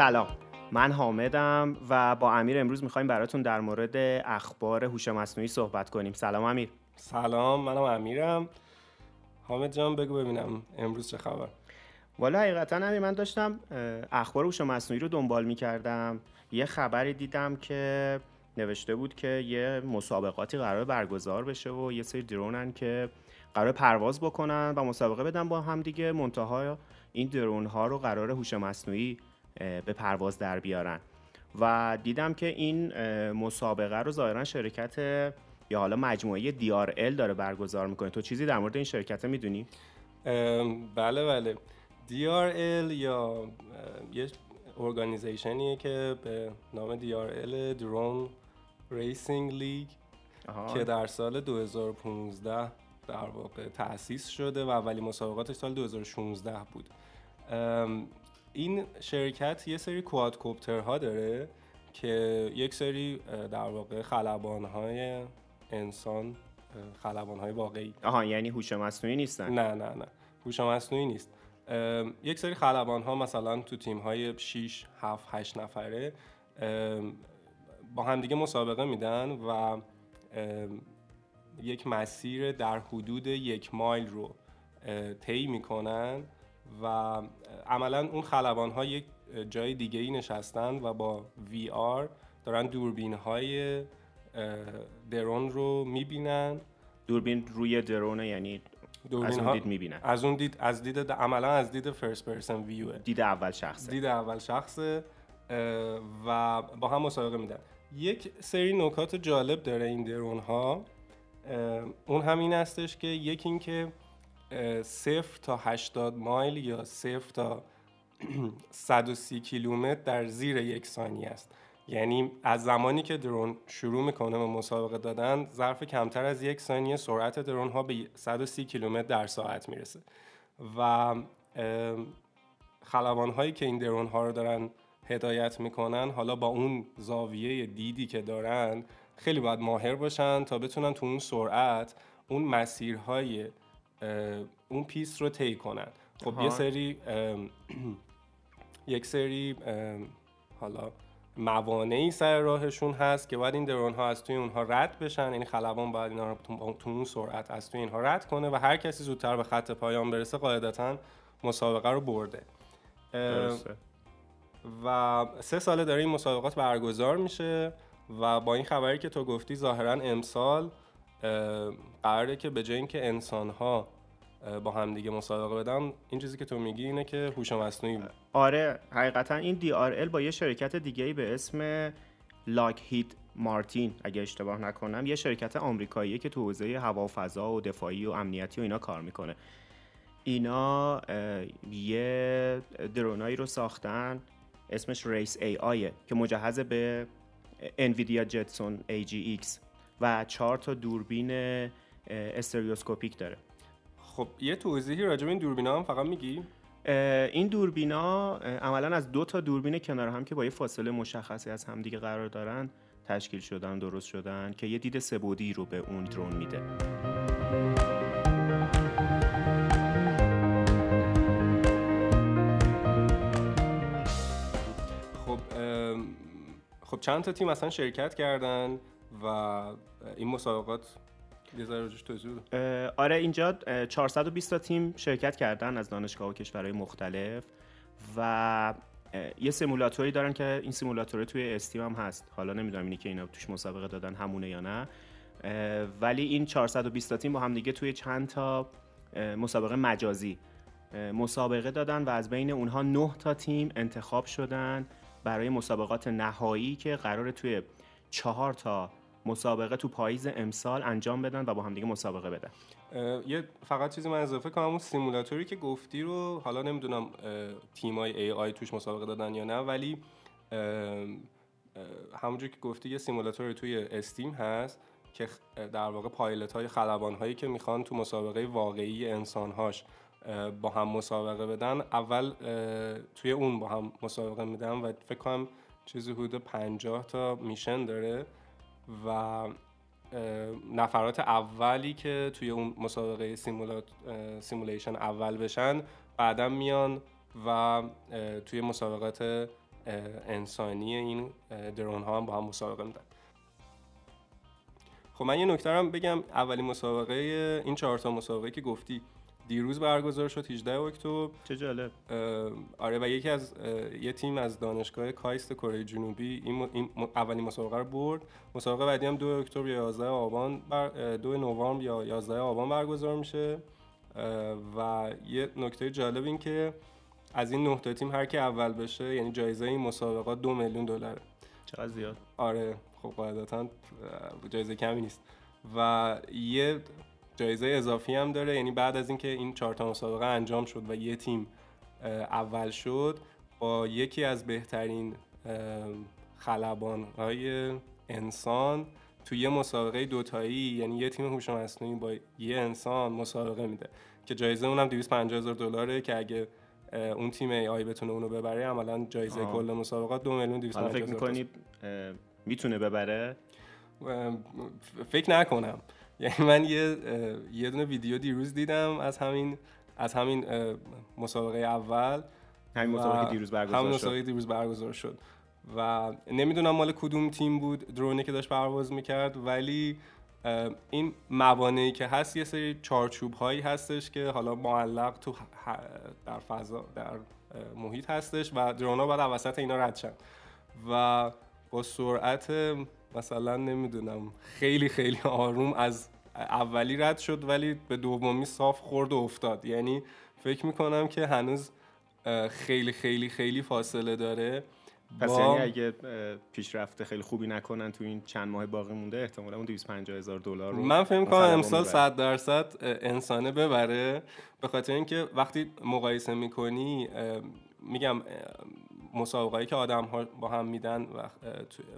سلام. من حامدم و با امیر امروز می‌خوایم براتون در مورد اخبار هوش مصنوعی صحبت کنیم. سلام امیر. سلام منم امیرم. حامد جان بگو ببینم امروز چه خبر. والا حقیقتا امیر من داشتم اخبار هوش مصنوعی رو دنبال می‌کردم. یه خبری دیدم که نوشته بود که یه مسابقاتی قرار برگزار بشه و یه سری درونن که قرار پرواز بکنن و مسابقه بدن با هم دیگه. منتها این drone ها رو قرار هوش مصنوعی به پرواز در بیارن. و دیدم که این مسابقه رو ظاهرا شرکت یا حالا مجموعه DRL داره برگزار می‌کنه. تو چیزی در مورد این شرکت می‌دونی؟ بله بله. DRL یا یه organization یه که به نام DRL Drone Racing League که در سال 2015 در واقع تأسیس شده و اولی مسابقاتش سال 2016 بود. این شرکت یه سری ها داره که یک سری در واقع خلبان های انسان خلبان های واقعی. آها یعنی هوش مصنوعی نیستن؟ نه نه نه. هوش مصنوعی نیست. یک سری خلبان ها مثلا تو تیم های 6 7 8 نفره با همدیگه مسابقه میدن و یک مسیر در حدود یک مایل رو طی می‌کنن. و عملا اون خلبان ها یک جای دیگه ای نشستن و با وی آر دارن دوربین های درون رو می‌بینن. دوربین روی درونه یعنی از اون دید می‌بینن. از اون دید از دید عملا از دید فرست پرسن ویو دید اول شخصه. دید اول شخصه و با هم مسابقه میدن. یک سری نکات جالب داره این درون ها اون همین هستش که یکی اینکه صفر تا 80 مایل یا صفر تا 130 کیلومتر در زیر یک ثانیه است. یعنی از زمانی که درون شروع می‌کنه به مسابقه دادن ظرف کمتر از یک ثانیه سرعت درون ها به 130 کیلومتر در ساعت می‌رسه. و خلبان هایی که این درون ها رو دارن هدایت می‌کنن حالا با اون زاویه دیدی که دارن خیلی باید ماهر باشن تا بتونن تو اون سرعت اون مسیرهای اون پیست رو طی کنن. خب یه سری یک سری حالا موانعی سر راهشون هست که باید این درون ها از توی اونها رد بشن. یعنی خلبان باید اینا رو تو اون سرعت از توی اینها رد کنه و هر کسی زودتر به خط پایان برسه قاعدتا مسابقه رو برده. و سه ساله داره این مسابقات برگزار میشه و با این خبری که تو گفتی ظاهرا امسال قراره که به جای اینکه انسان ها با هم دیگه مسابقه بدن این چیزی که تو میگی اینه که هوش مصنوعی آره حقیقتا این DRL با یه شرکت دیگه به اسم لاک مارتین اگه اشتباه نکنم یه شرکت آمریکاییه که تو حوزه هوا و فضا و دفاعی و امنیتی و اینا کار می‌کنه. اینا یه درونایی رو ساختن اسمش ریس ای آیه که مجهز به انویدیا جتسون AGX و چهار تا دوربین استریوسکوپیک داره. خب یه توضیحی راجع به این دوربینا هم فقط میگی؟ این دوربینا عملا از دو تا دوربین کنار هم که با یه فاصله مشخصی از همدیگه قرار دارن تشکیل شدن درست شدن که یه دید سبودی رو به اون درون میده. خب خب چند تا تیم اصلا شرکت کردن؟ و این مسابقات آره اینجا 420 تا تیم شرکت کردن از دانشگاه و کشورهای مختلف و یه سیمولاتوری دارن که این سیمولاتور توی استیم هم هست. حالا نمی‌دونم اینی که اینا توش مسابقه دادن همونه یا نه. ولی این 420 تا تیم با هم دیگه توی چند تا مسابقه مجازی مسابقه دادن و از بین اونها 9 تا تیم انتخاب شدن برای مسابقات نهایی که قرار توی چهار تا مسابقه تو پاییز امسال انجام بدن و با هم دیگه مسابقه بدن یه فقط چیزی من اضافه کنم اون سیمولاتوری که گفتی رو حالا نمی‌دونم تیمای ای آی توش مسابقه دادن یا نه ولی همونجور که گفتی یه سیمولاتوری توی استیم هست که در واقع پایلت های خلبان هایی که می‌خوان تو مسابقه واقعی انسان هاش با هم مسابقه بدن اول توی اون با هم مسابقه میدن و فکر کنم چیزی حدود 50 تا میشن داره. و نفرات اولی که توی اون مسابقه سیمولیشن اول بشن بعدا میان و توی مسابقات انسانی این درون ها هم با هم مسابقه میدن خب من یه نکته بگم. اولین مسابقه این چهار تا مسابقه که گفتی دیروز برگزار شد 18 اکتبر. چه جالب. آره و یکی از یه تیم از دانشگاه کایست کره جنوبی این, این اولین مسابقه رو برد. مسابقه بعدی هم 2 اکتبر یا 11 آبان بر 2 نوامبر یا 11 آبان برگزار میشه. و یه نکته جالب این که از این نه تا تیم هر کی اول بشه یعنی جایزه این مسابقات دو میلیون دلاره. چقدر زیاد؟ آره خب قاعدتا جایزه کمی نیست. و یه جایزه اضافی هم داره. یعنی بعد از اینکه این چهار تا مسابقه انجام شد و یه تیم اول شد با یکی از بهترین خلبان های انسان تو یه مسابقه دوتایی یعنی یه تیم هوش مصنوعی با یه انسان مسابقه میده که جایزه اونم 250 هزار دلاره که اگه اون تیم ای آی بتونه اونو ببره عملا جایزه کل مسابقات دو میلیون 250 فکر می‌کنید می‌تونه ببره؟ فکر نکنم. یعنی من یه یه دونه ویدیو دیروز دیدم از همین از همین مسابقه اول. همین مسابقه دیروز برگزار همین مسابقه دیروز برگزار شد. و نمی‌دونم مال کدوم تیم بود درونی که داشت پرواز می‌کرد ولی این موانعی که هست یه سری چارچوب هایی هستش که حالا معلق تو در فضا در محیط هستش و درونا باید وسط اینا رد شن. و با سرعت مثلا نمی‌دونم خیلی خیلی آروم از اولی رد شد ولی به دومی صاف خورد و افتاد. یعنی فکر می‌کنم که هنوز خیلی خیلی خیلی فاصله داره. پس یعنی اگه پیشرفته خیلی خوبی نکنن تو این چند ماه باقی مونده احتمالا اون 250 هزار دلار رو من فکر کنم امسال 100 درصد انسانه ببره. به خاطر اینکه وقتی مقایسه می‌کنی میگم مسابقه‌ای که آدم ها با هم میدن و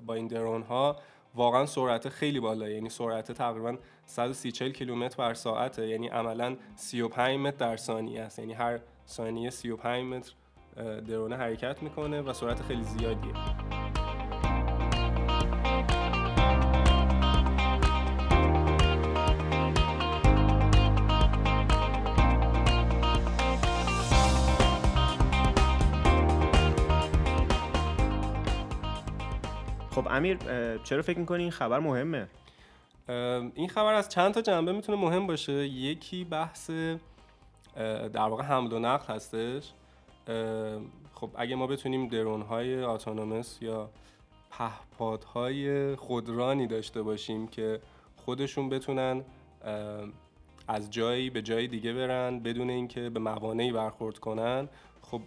با این درون ها واقعا سرعت خیلی بالا یعنی سرعت تقریبا 130 کیلومتر بر ساعته. یعنی عملا 35 متر در ثانیه است. یعنی هر ثانیه 35 متر درونه حرکت می‌کنه و سرعت خیلی زیادیه. خب امیر چرا فکر می‌کنی این خبر مهمه؟ این خبر از چند تا جنبه می‌تونه مهم باشه یکی بحث در واقع حمل و نقل هستش خب اگه ما بتونیم درون های آتونومس یا پهپادهای خودرانی داشته باشیم که خودشون بتونن از جایی به جای دیگه برن بدون اینکه به موانعی برخورد کنن خب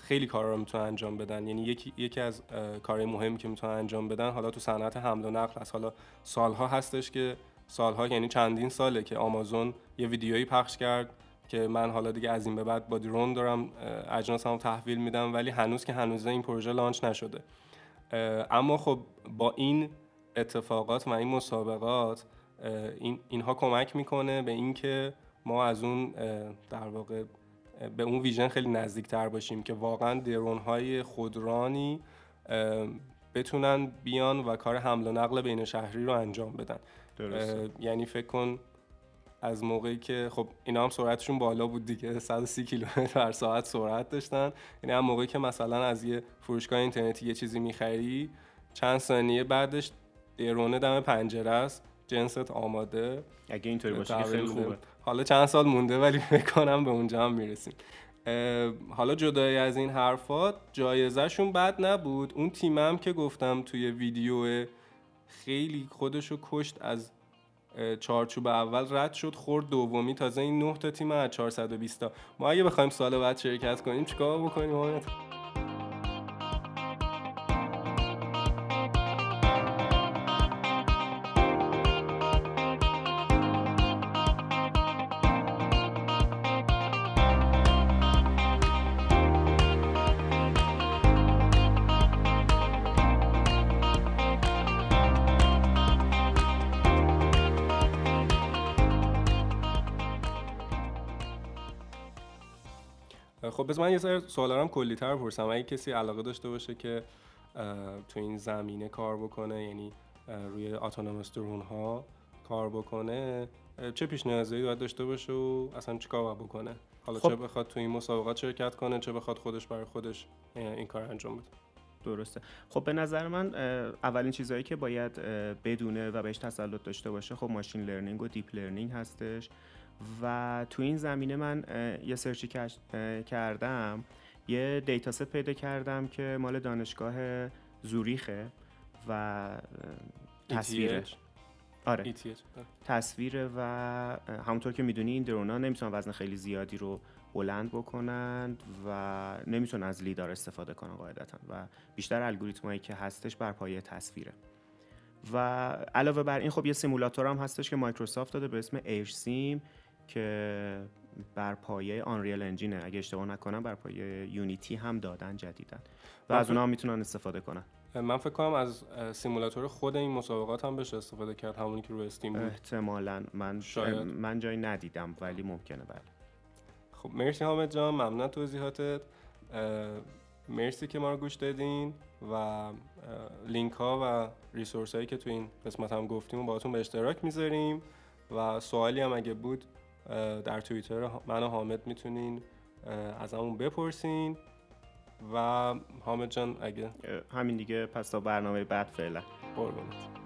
خیلی کارا رو می‌تونن انجام بدن. یعنی یکی یکی از کارهای مهمی که می‌تونن انجام بدن حالا تو صنعت حمل و نقل از حالا سالها هستش که سالها یعنی چندین ساله که آمازون یه ویدیویی پخش کرد که من حالا دیگه از این به بعد با درون دارم اجناسمو تحویل میدم ولی هنوز که هنوز این پروژه لانچ نشده. اما خب با این اتفاقات و این مسابقات این اینها کمک می‌کنه به اینکه ما از اون در واقع به اون ویژن خیلی نزدیک تر باشیم که واقعا درون های خودرانی بتونن بیان و کار حمل و نقل بین شهری رو انجام بدن. یعنی فکر کن از موقعی که خب اینا هم سرعتشون بالا بود دیگه 130 کیلومتر بر ساعت سرعت داشتن. یعنی هم موقعی که مثلا از یه فروشگاه اینترنتی یه چیزی می‌خری چند ثانیه بعدش درونه دم پنجره است. جنست آماده. اگه اینطوری باشه خیلی خوبه. حالا چند سال مونده ولی بکنم به اونجا هم می‌رسیم. حالا جدای از این حرفات جایزهشون بد نبود. اون تیمم که گفتم توی ویدیو خیلی خودشو کشت از چارچوب اول رد شد خورد دومی. تازه این 9 تا تیم از 420 تا. ما اگه بخوایم سال بعد شرکت کنیم چیکار بکنیم؟ خب پس من یه سر سوالا هم کلی تر پرسم اگه کسی علاقه داشته باشه که تو این زمینه کار بکنه یعنی روی autonomous drone ها کار بکنه چه پیش نیازی باید داشته باشه و اصلا چیکار باید بکنه؟ حالا خب. چه بخواد تو این مسابقات شرکت کنه چه بخواد خودش برای خودش این کار انجام بده؟ درسته. خب به نظر من اولین چیزهایی که باید بدونه و بهش تسلط داشته باشه خب machine learning و deep learning هستش. و تو این زمینه من یه سرچی کردم یه دیتاست پیدا کردم که مال دانشگاه زوریخه و تصویرش آره. تصویر و همونطور که می‌دونی این درونا نمی‌تونن وزن خیلی زیادی رو بلند بکنند و نمی‌تونن از لیدار استفاده کنن قاعدتا و بیشتر الگوریتمایی که هستش بر پایه تصویره. و علاوه بر این خب یه سیمولاتور هم هستش که مایکروسافت داده به اسم AirSim که بر پایه Unreal Engine ه اگه اشتباه نکنم بر پایه Unity هم دادن جدیدا و از اونها می‌تونن استفاده کنن. من فکر کنم از سیمولاتور خود این مسابقات هم بشه استفاده کرد همونی که رو Steam بود. احتمالا. من شاید. من جایی ندیدم ولی ممکنه بله. خب مرسی حامد جان. ممنون توضیحاتت. مرسی که ما رو گوش دادین و لینک ها و ریسورس هایی که تو این قسمت هم گفتیم و باهاتون به اشتراک می‌ذاریم. و سوالی هم اگه بود در توییتر من و حامد می‌تونین از همون بپرسین و حامد جان اگه همین دیگه پس تا برنامه بعد فعلا. قربونت.